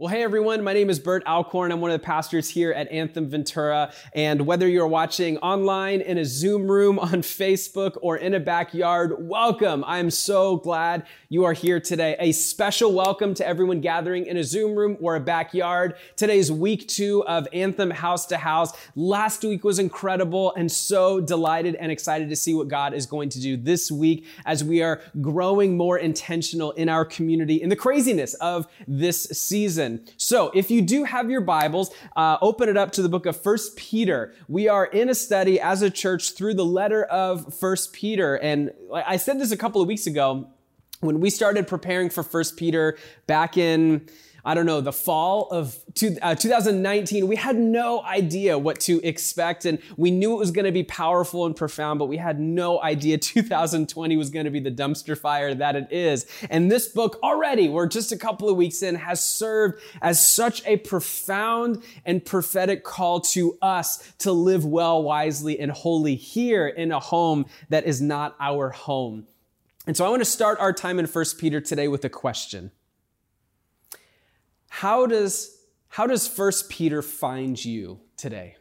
Well, hey everyone, my name is Bert Alcorn. I'm one of the pastors here at Anthem Ventura. And whether you're watching online, in a Zoom room, on Facebook, or in a backyard, welcome. I'm so glad you are here today. A special welcome to everyone gathering in a Zoom room or a backyard. Today's week two of Anthem House to House. Last week was incredible and so delighted and excited to see what God is going to do this week as we are growing more intentional in our community in the craziness of this season. So, if you do have your Bibles, uh, open it up to the book of First Peter. We are in a study as a church through the letter of First Peter. And I said this a couple of weeks ago when we started preparing for First Peter back in I don't know, the fall of two, uh, 2019, we had no idea what to expect. And we knew it was going to be powerful and profound, but we had no idea 2020 was going to be the dumpster fire that it is. And this book already, we're just a couple of weeks in, has served as such a profound and prophetic call to us to live well, wisely, and holy here in a home that is not our home. And so I want to start our time in 1 Peter today with a question how does how does First Peter find you today?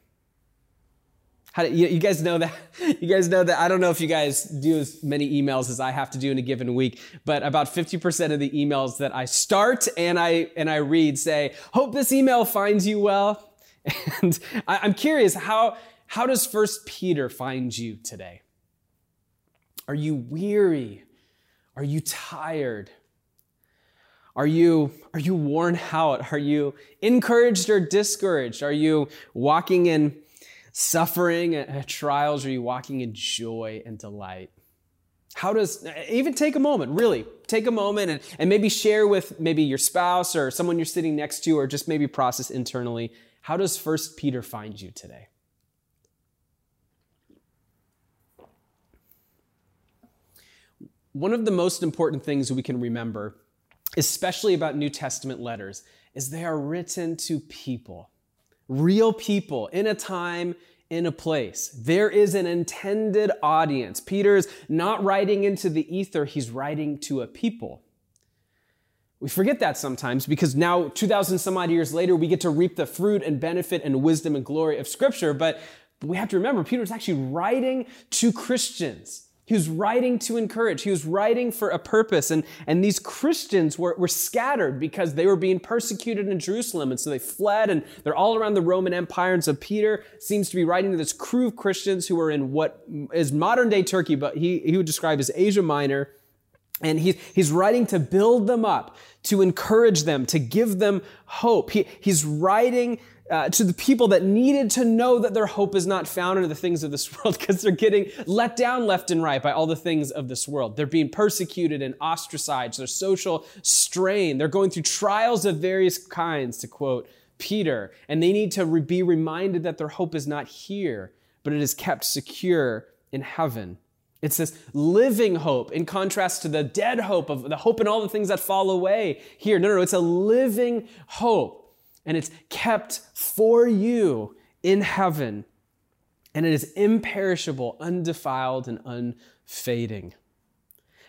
How do, you, guys know that? You guys know that? I don't know if you guys do as many emails as I have to do in a given week, but about 50% of the emails that I start and I and I read say, "Hope this email finds you well." And I, I'm curious how how does First Peter find you today? Are you weary? Are you tired? Are you, are you worn out? Are you encouraged or discouraged? Are you walking in suffering and uh, trials? Are you walking in joy and delight? How does, uh, even take a moment, really, take a moment and, and maybe share with maybe your spouse or someone you're sitting next to, or just maybe process internally. How does First Peter find you today? One of the most important things we can remember especially about New Testament letters, is they are written to people, real people in a time, in a place. There is an intended audience. Peter is not writing into the ether, he's writing to a people. We forget that sometimes because now, 2,000 some odd years later, we get to reap the fruit and benefit and wisdom and glory of Scripture. But we have to remember, Peter is actually writing to Christians. He was writing to encourage. He was writing for a purpose. And, and these Christians were, were scattered because they were being persecuted in Jerusalem. And so they fled and they're all around the Roman Empire. And so Peter seems to be writing to this crew of Christians who are in what is modern day Turkey, but he, he would describe as Asia Minor. And he, he's writing to build them up, to encourage them, to give them hope. He, he's writing uh, to the people that needed to know that their hope is not found in the things of this world because they're getting let down left and right by all the things of this world. They're being persecuted and ostracized. There's social strain. They're going through trials of various kinds, to quote Peter. And they need to re- be reminded that their hope is not here, but it is kept secure in heaven. It's this living hope in contrast to the dead hope of the hope in all the things that fall away here. No, no, no. It's a living hope and it's kept for you in heaven. And it is imperishable, undefiled, and unfading.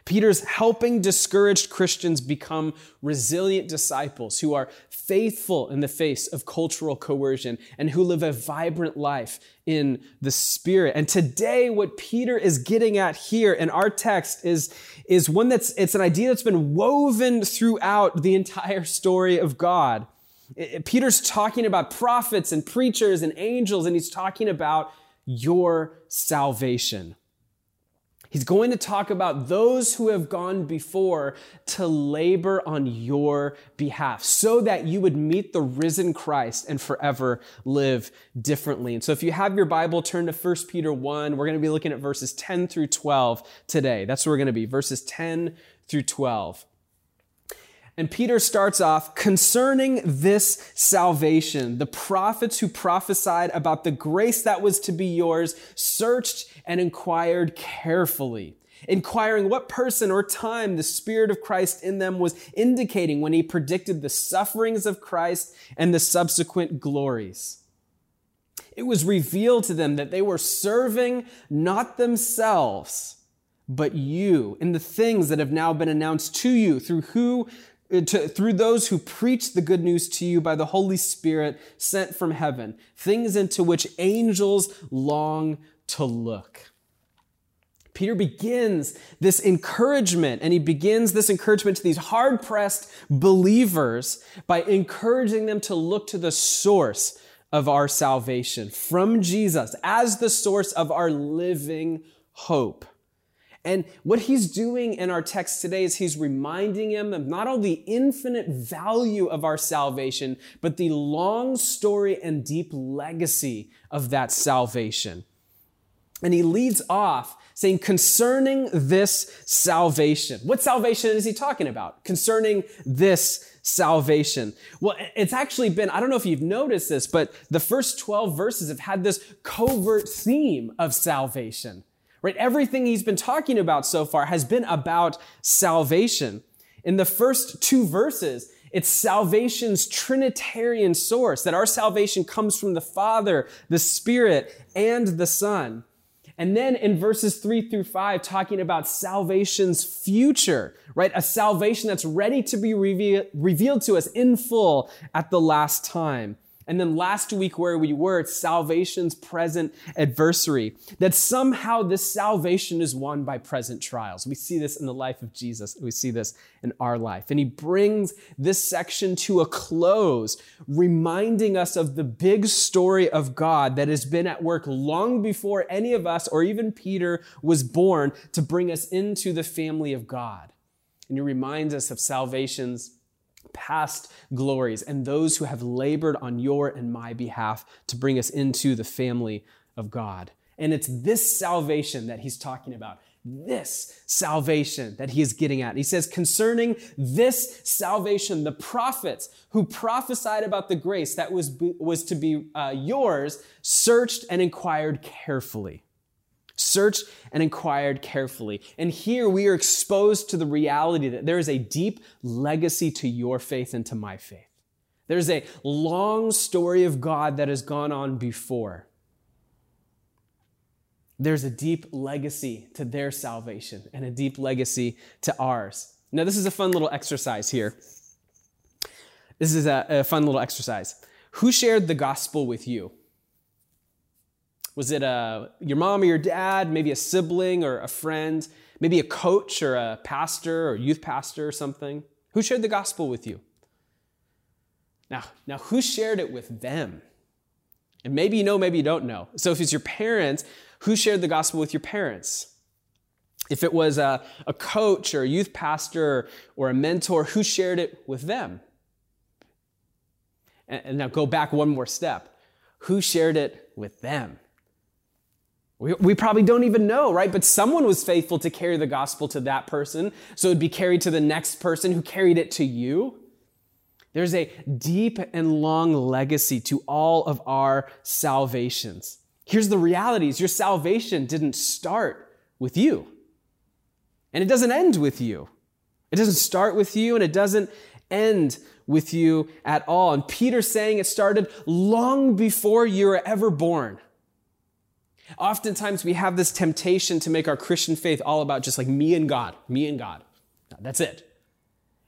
Peter's helping discouraged Christians become resilient disciples who are faithful in the face of cultural coercion and who live a vibrant life in the Spirit. And today, what Peter is getting at here in our text is, is one that's, it's an idea that's been woven throughout the entire story of God. Peter's talking about prophets and preachers and angels, and he's talking about your salvation. He's going to talk about those who have gone before to labor on your behalf so that you would meet the risen Christ and forever live differently. And so if you have your Bible, turn to 1 Peter 1. We're going to be looking at verses 10 through 12 today. That's where we're going to be, verses 10 through 12. And Peter starts off concerning this salvation. The prophets who prophesied about the grace that was to be yours searched and inquired carefully, inquiring what person or time the Spirit of Christ in them was indicating when he predicted the sufferings of Christ and the subsequent glories. It was revealed to them that they were serving not themselves, but you in the things that have now been announced to you through who Uh, to, through those who preach the good news to you by the Holy Spirit sent from heaven, things into which angels long to look. Peter begins this encouragement, and he begins this encouragement to these hard pressed believers by encouraging them to look to the source of our salvation from Jesus as the source of our living hope. And what he's doing in our text today is he's reminding him of not only the infinite value of our salvation, but the long story and deep legacy of that salvation. And he leads off saying, concerning this salvation. What salvation is he talking about? Concerning this salvation. Well, it's actually been, I don't know if you've noticed this, but the first 12 verses have had this covert theme of salvation right? Everything he's been talking about so far has been about salvation. In the first two verses, it's salvation's Trinitarian source, that our salvation comes from the Father, the Spirit, and the Son. And then in verses three through five, talking about salvation's future, right? A salvation that's ready to be revealed to us in full at the last time. And then last week, where we were, it's salvation's present adversary. That somehow this salvation is won by present trials. We see this in the life of Jesus. We see this in our life. And he brings this section to a close, reminding us of the big story of God that has been at work long before any of us or even Peter was born to bring us into the family of God. And he reminds us of salvation's past glories and those who have labored on your and my behalf to bring us into the family of God. And it's this salvation that he's talking about. This salvation that he is getting at. He says, concerning this salvation, the prophets who prophesied about the grace that was, was to be uh, yours searched and inquired carefully searched and inquired carefully. And here we are exposed to the reality that there is a deep legacy to your faith and to my faith. There's a long story of God that has gone on before. There's a deep legacy to their salvation and a deep legacy to ours. Now, this is a fun little exercise here. This is a, a fun little exercise. Who shared the gospel with you? Was it a, your mom or your dad, maybe a sibling or a friend, maybe a coach or a pastor or youth pastor or something? Who shared the gospel with you? Now, now who shared it with them? And maybe you know, maybe you don't know. So if it's your parents, who shared the gospel with your parents? If it was a, a coach or a youth pastor or a mentor, who shared it with them? And, and now go back one more step. Who shared it with them? We, we probably don't even know, right? But someone was faithful to carry the gospel to that person, so it'd be carried to the next person who carried it to you. There's a deep and long legacy to all of our salvations. Here's the realities your salvation didn't start with you, and it doesn't end with you. It doesn't start with you, and it doesn't end with you at all. And Peter's saying it started long before you were ever born. Oftentimes we have this temptation to make our Christian faith all about just like me and God, me and God. That's it.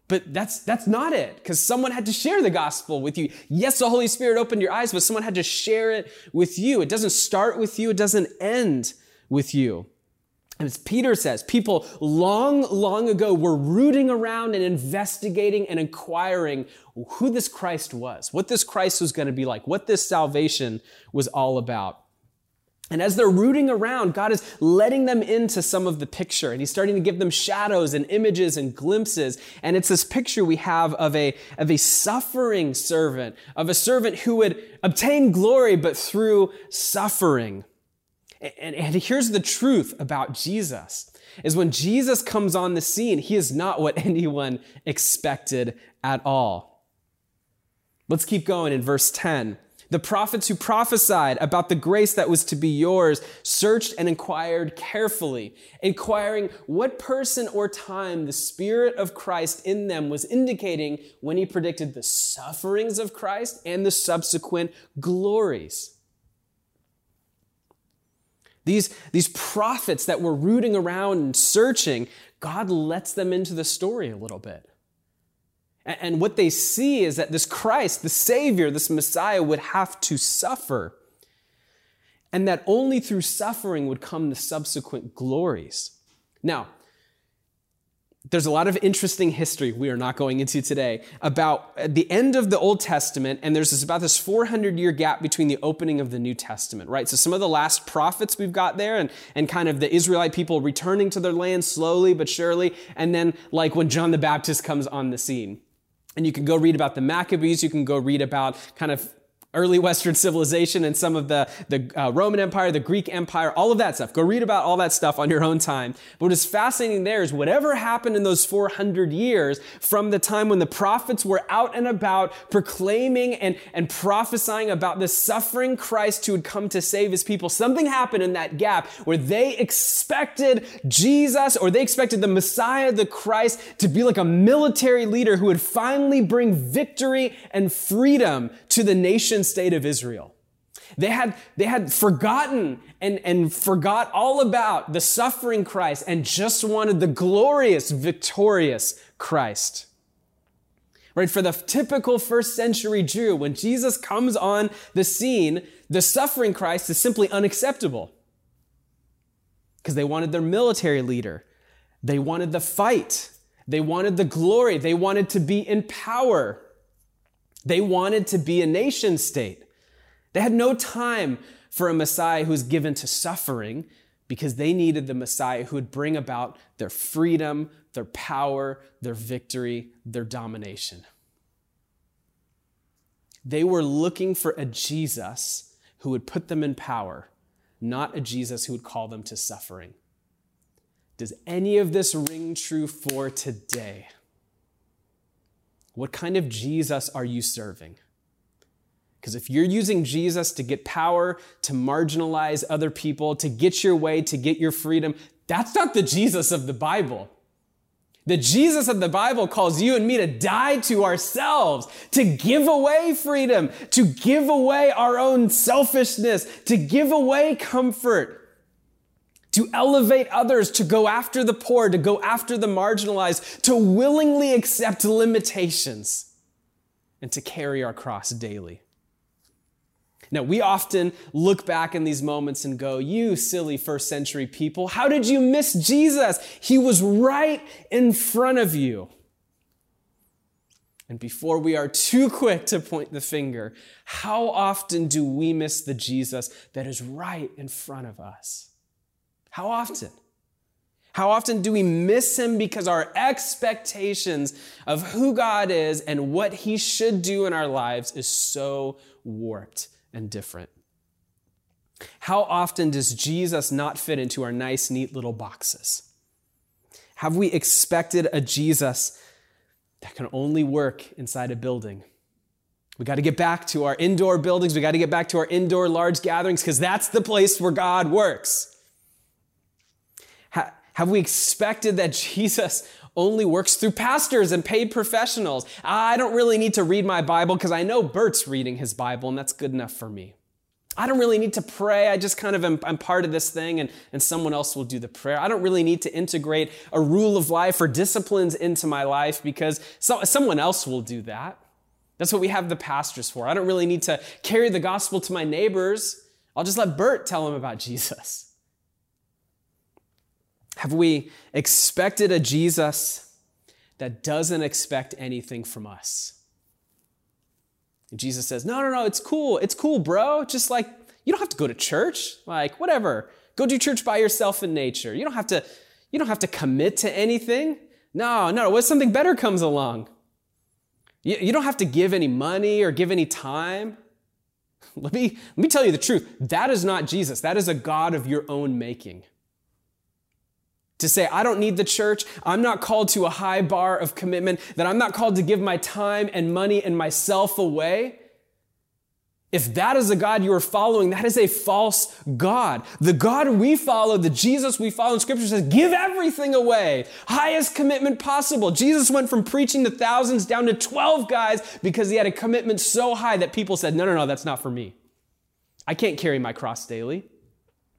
But that's that's not it because someone had to share the gospel with you. Yes, the Holy Spirit opened your eyes, but someone had to share it with you. It doesn't start with you, it doesn't end with you. And as Peter says, people long, long ago were rooting around and investigating and inquiring who this Christ was, what this Christ was going to be like, what this salvation was all about. And as they're rooting around, God is letting them into some of the picture and he's starting to give them shadows and images and glimpses. And it's this picture we have of a, of a suffering servant, of a servant who would obtain glory, but through suffering. And, and here's the truth about Jesus is when Jesus comes on the scene, he is not what anyone expected at all. Let's keep going in verse 10. The prophets who prophesied about the grace that was to be yours searched and inquired carefully, inquiring what person or time the Spirit of Christ in them was indicating when he predicted the sufferings of Christ and the subsequent glories. These, these prophets that were rooting around and searching, God lets them into the story a little bit. And what they see is that this Christ, the Savior, this Messiah, would have to suffer. And that only through suffering would come the subsequent glories. Now, there's a lot of interesting history we are not going into today about uh, the end of the Old Testament, and there's this, about this 400 year gap between the opening of the New Testament, right? So some of the last prophets we've got there, and, and kind of the Israelite people returning to their land slowly but surely, and then like when John the Baptist comes on the scene. And you can go read about the Maccabees, you can go read about kind of early Western civilization and some of the, the uh, Roman Empire, the Greek Empire, all of that stuff. Go read about all that stuff on your own time. But what is fascinating there is whatever happened in those 400 years from the time when the prophets were out and about proclaiming and, and prophesying about the suffering Christ who would come to save his people, something happened in that gap where they expected Jesus or they expected the Messiah, the Christ, to be like a military leader who would finally bring victory and freedom to the nation state of Israel. They had, they had forgotten and, and forgot all about the suffering Christ and just wanted the glorious, victorious Christ. Right? For the typical first century Jew, when Jesus comes on the scene, the suffering Christ is simply unacceptable. Because they wanted their military leader. They wanted the fight. They wanted the glory. They wanted to be in power. They wanted to be a nation state. They had no time for a Messiah who was given to suffering because they needed the Messiah who would bring about their freedom, their power, their victory, their domination. They were looking for a Jesus who would put them in power, not a Jesus who would call them to suffering. Does any of this ring true for today? What kind of Jesus are you serving? Because if you're using Jesus to get power, to marginalize other people, to get your way, to get your freedom, that's not the Jesus of the Bible. The Jesus of the Bible calls you and me to die to ourselves, to give away freedom, to give away our own selfishness, to give away comfort, to elevate others, to go after the poor, to go after the marginalized, to willingly accept limitations, and to carry our cross daily. Now, we often look back in these moments and go, You silly first century people, how did you miss Jesus? He was right in front of you. And before we are too quick to point the finger, how often do we miss the Jesus that is right in front of us? How often? How often do we miss him because our expectations of who God is and what he should do in our lives is so warped and different? How often does Jesus not fit into our nice, neat little boxes? Have we expected a Jesus that can only work inside a building? We got to get back to our indoor buildings. We got to get back to our indoor large gatherings because that's the place where God works. Have we expected that Jesus only works through pastors and paid professionals? I don't really need to read my Bible because I know Bert's reading his Bible and that's good enough for me. I don't really need to pray. I just kind of am I'm part of this thing and, and someone else will do the prayer. I don't really need to integrate a rule of life or disciplines into my life because so, someone else will do that. That's what we have the pastors for. I don't really need to carry the gospel to my neighbors. I'll just let Bert tell them about Jesus. Have we expected a Jesus that doesn't expect anything from us? And Jesus says, No, no, no, it's cool. It's cool, bro. Just like, you don't have to go to church. Like, whatever. Go do church by yourself in nature. You don't have to, you don't have to commit to anything. No, no, what something better comes along? You, you don't have to give any money or give any time. Let me, let me tell you the truth. That is not Jesus. That is a God of your own making to say, I don't need the church. I'm not called to a high bar of commitment, that I'm not called to give my time and money and myself away. If that is the God you are following, that is a false God. The God we follow, the Jesus we follow in scripture says, give everything away. Highest commitment possible. Jesus went from preaching to thousands down to 12 guys because he had a commitment so high that people said, no, no, no, that's not for me. I can't carry my cross daily.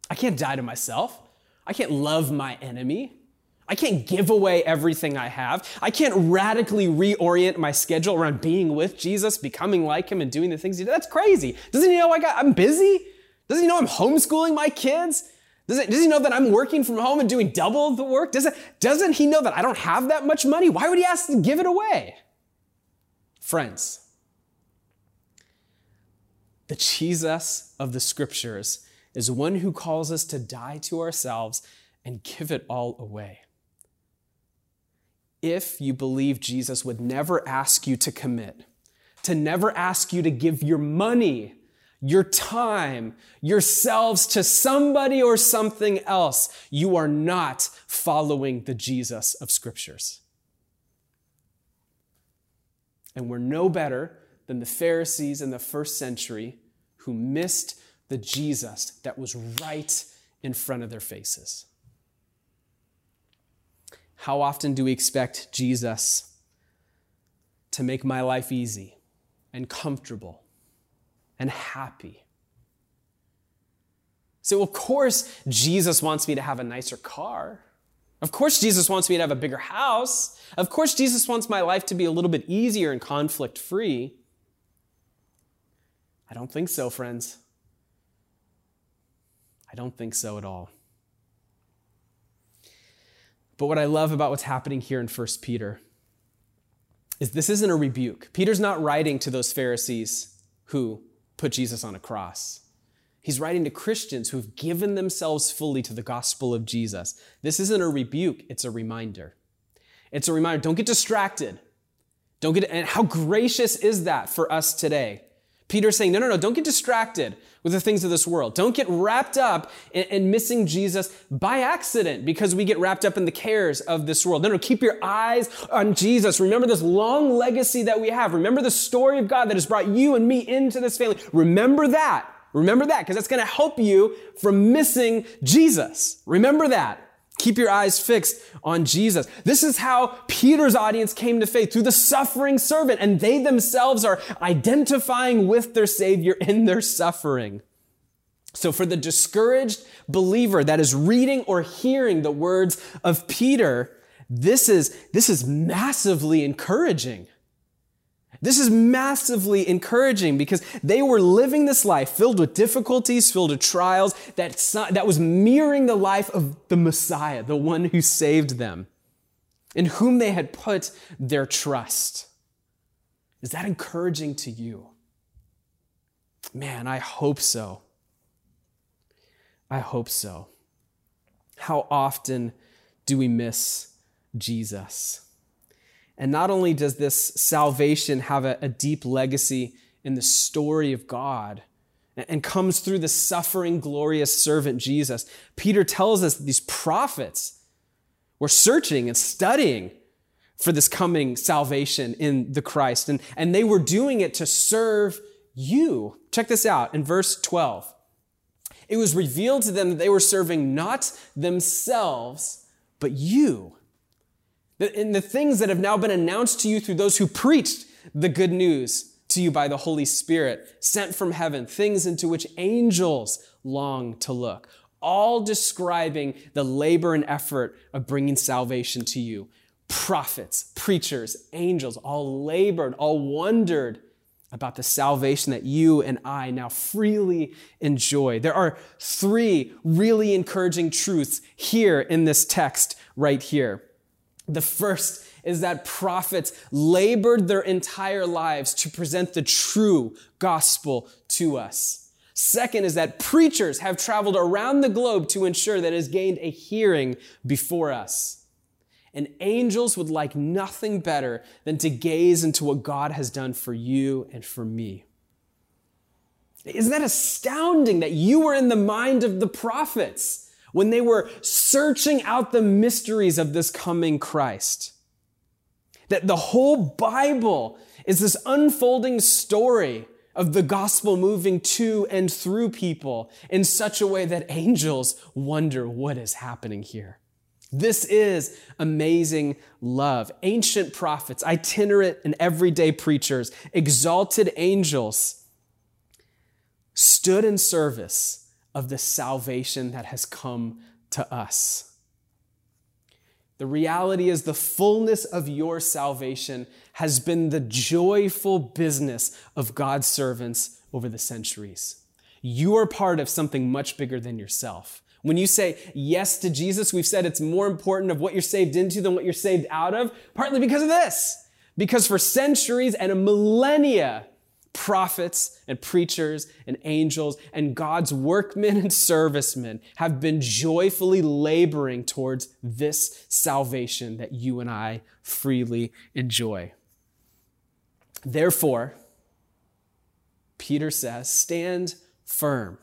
I can't die to myself. I can't love my enemy. I can't give away everything I have. I can't radically reorient my schedule around being with Jesus, becoming like him, and doing the things he did. That's crazy. Doesn't he know I got, I'm busy? Doesn't he know I'm homeschooling my kids? Does, it, does he know that I'm working from home and doing double the work? Does it, doesn't he know that I don't have that much money? Why would he ask to give it away? Friends, the Jesus of the scriptures is one who calls us to die to ourselves and give it all away. If you believe Jesus would never ask you to commit, to never ask you to give your money, your time, yourselves to somebody or something else, you are not following the Jesus of scriptures. And we're no better than the Pharisees in the first century who missed the Jesus that was right in front of their faces. How often do we expect Jesus to make my life easy and comfortable and happy? So, of course, Jesus wants me to have a nicer car. Of course, Jesus wants me to have a bigger house. Of course, Jesus wants my life to be a little bit easier and conflict free. I don't think so, friends. I don't think so at all. But what I love about what's happening here in 1 Peter is this isn't a rebuke. Peter's not writing to those Pharisees who put Jesus on a cross. He's writing to Christians who have given themselves fully to the gospel of Jesus. This isn't a rebuke, it's a reminder. It's a reminder. Don't get distracted. Don't get, and how gracious is that for us today? Peter's saying, no, no, no, don't get distracted with the things of this world. Don't get wrapped up in, in, missing Jesus by accident because we get wrapped up in the cares of this world. No, no, keep your eyes on Jesus. Remember this long legacy that we have. Remember the story of God that has brought you and me into this family. Remember that. Remember that because that's going to help you from missing Jesus. Remember that. Keep your eyes fixed on Jesus. This is how Peter's audience came to faith through the suffering servant, and they themselves are identifying with their Savior in their suffering. So, for the discouraged believer that is reading or hearing the words of Peter, this is, this is massively encouraging. This is massively encouraging because they were living this life filled with difficulties, filled with trials, that, that was mirroring the life of the Messiah, the one who saved them, in whom they had put their trust. Is that encouraging to you? Man, I hope so. I hope so. How often do we miss Jesus? And not only does this salvation have a, a deep legacy in the story of God, and comes through the suffering, glorious servant Jesus. Peter tells us these prophets were searching and studying for this coming salvation in the Christ, and, and they were doing it to serve you. Check this out in verse 12. It was revealed to them that they were serving not themselves, but you in the things that have now been announced to you through those who preached the good news to you by the Holy Spirit, sent from heaven, things into which angels long to look, all describing the labor and effort of bringing salvation to you. Prophets, preachers, angels all labored, all wondered about the salvation that you and I now freely enjoy. There are three really encouraging truths here in this text right here. The first is that prophets labored their entire lives to present the true gospel to us. Second is that preachers have traveled around the globe to ensure that it has gained a hearing before us. And angels would like nothing better than to gaze into what God has done for you and for me. Isn't that astounding that you were in the mind of the prophets? When they were searching out the mysteries of this coming Christ. That the whole Bible is this unfolding story of the gospel moving to and through people in such a way that angels wonder what is happening here. This is amazing love. Ancient prophets, itinerant and everyday preachers, exalted angels stood in service of the salvation that has come to us. The reality is the fullness of your salvation has been the joyful business of God's servants over the centuries. You are part of something much bigger than yourself. When you say yes to Jesus, we've said it's more important of what you're saved into than what you're saved out of, partly because of this. Because for centuries and a millennia, prophets and preachers and angels and God's workmen and servicemen have been joyfully laboring towards this salvation that you and I freely enjoy. Therefore, Peter says, stand firm.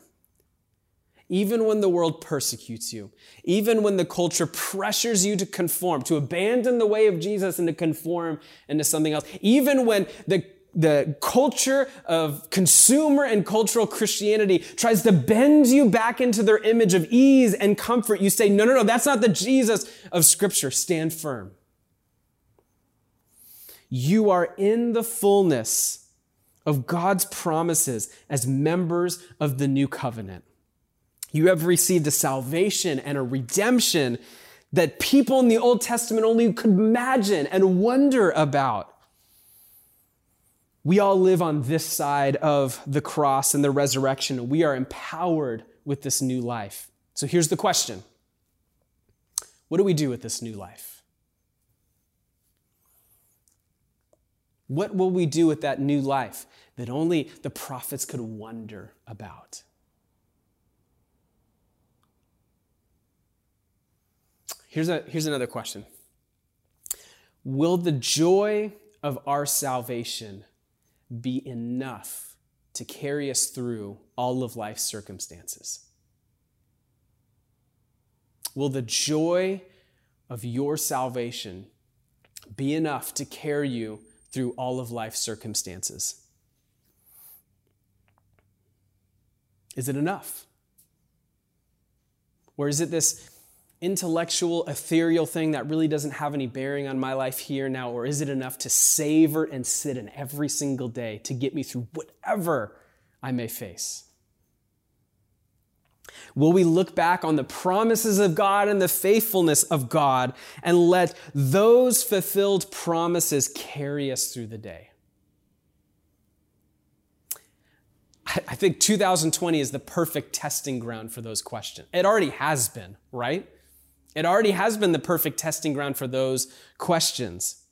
Even when the world persecutes you, even when the culture pressures you to conform, to abandon the way of Jesus and to conform into something else, even when the the culture of consumer and cultural Christianity tries to bend you back into their image of ease and comfort, you say, no, no, no, that's not the Jesus of Scripture. Stand firm. You are in the fullness of God's promises as members of the new covenant. You have received a salvation and a redemption that people in the Old Testament only could imagine and wonder about. We all live on this side of the cross and the resurrection, we are empowered with this new life. So here's the question What do we do with this new life? What will we do with that new life that only the prophets could wonder about? Here's, a, here's another question Will the joy of our salvation be enough to carry us through all of life's circumstances? Will the joy of your salvation be enough to carry you through all of life's circumstances? Is it enough? Or is it this intellectual, ethereal thing that really doesn't have any bearing on my life here now? Or is it enough to savor and sit in every single day to get me through whatever I may face? Will we look back on the promises of God and the faithfulness of God and let those fulfilled promises carry us through the day? I think 2020 is the perfect testing ground for those questions. It already has been, right? It already has been the perfect testing ground for those questions.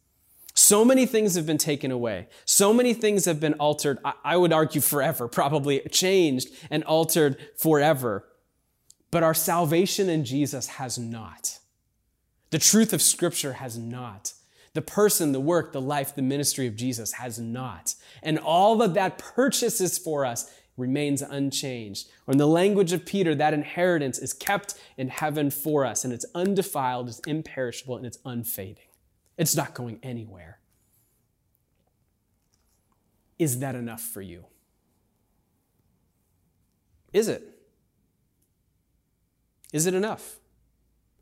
So many things have been taken away. So many things have been altered. I would argue forever, probably changed and altered forever. But our salvation in Jesus has not. The truth of Scripture has not. The person, the work, the life, the ministry of Jesus has not. And all that that purchases for us remains unchanged. Or in the language of Peter, that inheritance is kept in heaven for us, and it's undefiled, it's imperishable, and it's unfading. It's not going anywhere. Is that enough for you? Is it? Is it enough?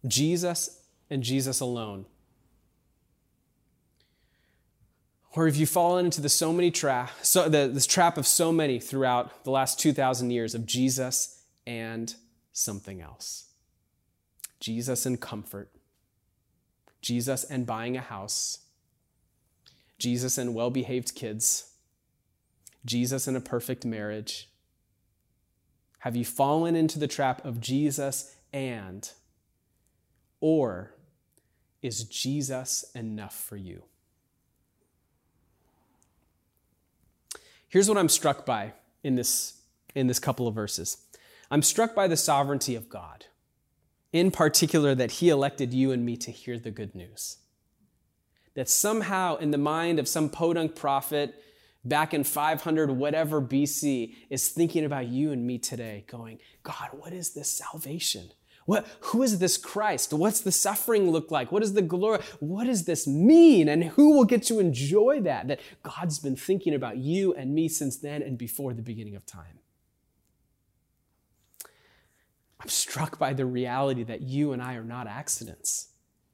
Jesus and Jesus alone Or have you fallen into the so many trap, so the, this trap of so many throughout the last 2,000 years of Jesus and something else? Jesus and comfort, Jesus and buying a house, Jesus and well behaved kids, Jesus and a perfect marriage. Have you fallen into the trap of Jesus and, or is Jesus enough for you? Here's what I'm struck by in this, in this couple of verses I'm struck by the sovereignty of God, in particular, that He elected you and me to hear the good news. That somehow, in the mind of some podunk prophet back in 500 whatever BC, is thinking about you and me today, going, God, what is this salvation? What, who is this Christ? What's the suffering look like? What is the glory? What does this mean? And who will get to enjoy that? That God's been thinking about you and me since then and before the beginning of time. I'm struck by the reality that you and I are not accidents,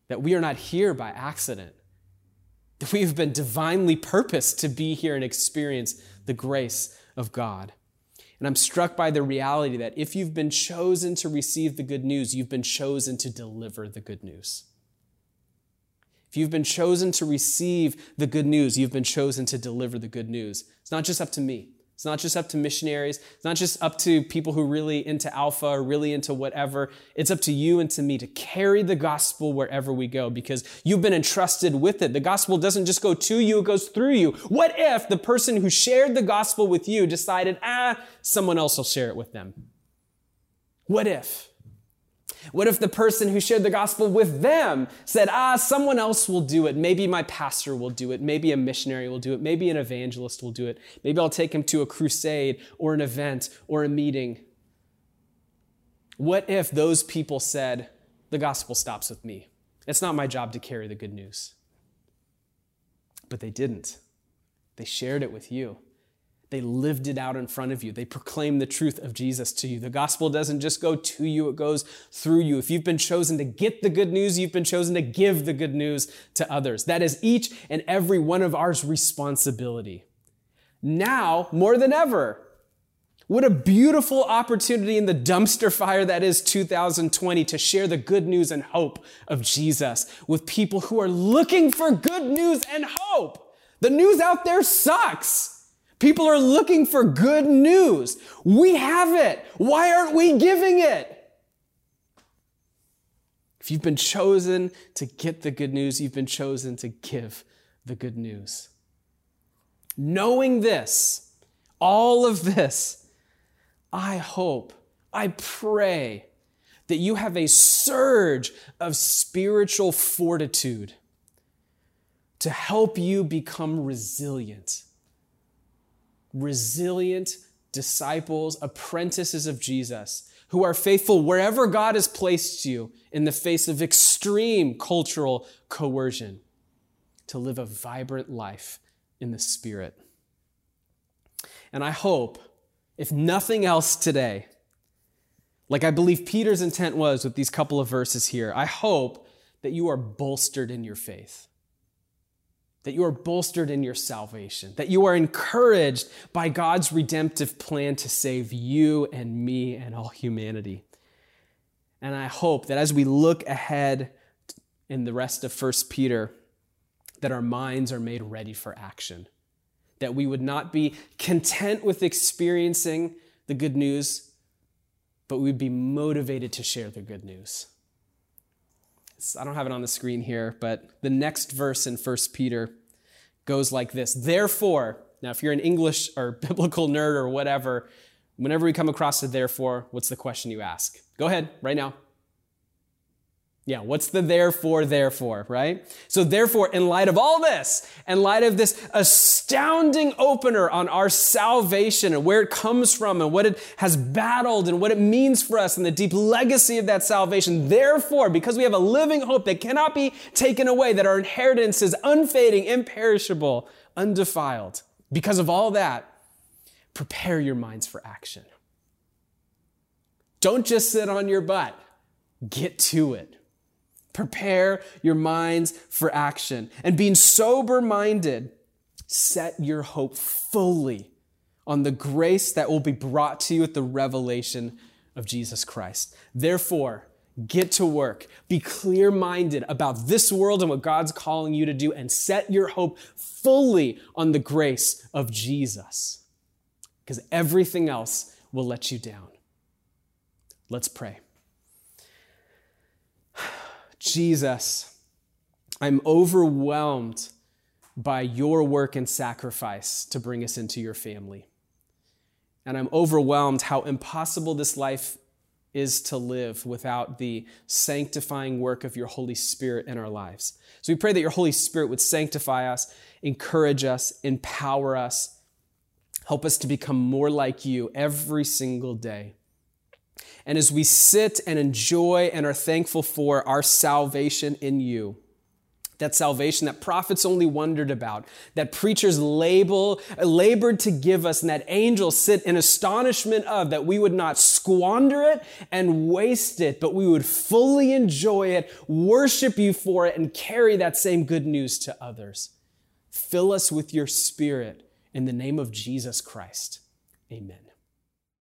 that we are not here by accident, that we have been divinely purposed to be here and experience the grace of God. And I'm struck by the reality that if you've been chosen to receive the good news, you've been chosen to deliver the good news. if you've been chosen to receive the good news, you've been chosen to deliver the good news. It's not just up to me. It's not just up to missionaries. It's not just up to people who are really into alpha or really into whatever. It's up to you and to me to carry the gospel wherever we go because you've been entrusted with it. The gospel doesn't just go to you, it goes through you. What if the person who shared the gospel with you decided, ah, someone else will share it with them? What if? What if the person who shared the gospel with them said, ah, someone else will do it? Maybe my pastor will do it. Maybe a missionary will do it. Maybe an evangelist will do it. Maybe I'll take him to a crusade or an event or a meeting. What if those people said, the gospel stops with me? It's not my job to carry the good news. But they didn't. They shared it with you. They lived it out in front of you. They proclaimed the truth of Jesus to you. The gospel doesn't just go to you, it goes through you. If you've been chosen to get the good news, you've been chosen to give the good news to others. That is each and every one of ours responsibility. Now, more than ever, what a beautiful opportunity in the dumpster fire that is 2020 to share the good news and hope of Jesus with people who are looking for good news and hope. The news out there sucks. People are looking for good news. We have it. Why aren't we giving it? If you've been chosen to get the good news, you've been chosen to give the good news. Knowing this, all of this, I hope, I pray that you have a surge of spiritual fortitude to help you become resilient resilient disciples, apprentices of Jesus, who are faithful wherever God has placed you in the face of extreme cultural coercion to live a vibrant life in the Spirit. And I hope, if nothing else today, like I believe Peter's intent was with these couple of verses here, I hope that you are bolstered in your faith that you are bolstered in your salvation, that you are encouraged by God's redemptive plan to save you and me and all humanity. And I hope that as we look ahead in the rest of 1 Peter, that our minds are made ready for action, that we would not be content with experiencing the good news, but we'd be motivated to share the good news. I don't have it on the screen here, but the next verse in 1 Peter goes like this Therefore, now if you're an English or biblical nerd or whatever, whenever we come across a therefore, what's the question you ask? Go ahead, right now. Yeah, what's the therefore, therefore, right? So, therefore, in light of all this, in light of this astounding opener on our salvation and where it comes from and what it has battled and what it means for us and the deep legacy of that salvation, therefore, because we have a living hope that cannot be taken away, that our inheritance is unfading, imperishable, undefiled, because of all that, prepare your minds for action. Don't just sit on your butt, get to it. Prepare your minds for action. And being sober minded, set your hope fully on the grace that will be brought to you at the revelation of Jesus Christ. Therefore, get to work. Be clear minded about this world and what God's calling you to do, and set your hope fully on the grace of Jesus. Because everything else will let you down. Let's pray. Jesus, I'm overwhelmed by your work and sacrifice to bring us into your family. And I'm overwhelmed how impossible this life is to live without the sanctifying work of your Holy Spirit in our lives. So we pray that your Holy Spirit would sanctify us, encourage us, empower us, help us to become more like you every single day. And as we sit and enjoy and are thankful for our salvation in you, that salvation that prophets only wondered about, that preachers label, labored to give us, and that angels sit in astonishment of, that we would not squander it and waste it, but we would fully enjoy it, worship you for it, and carry that same good news to others. Fill us with your spirit in the name of Jesus Christ. Amen.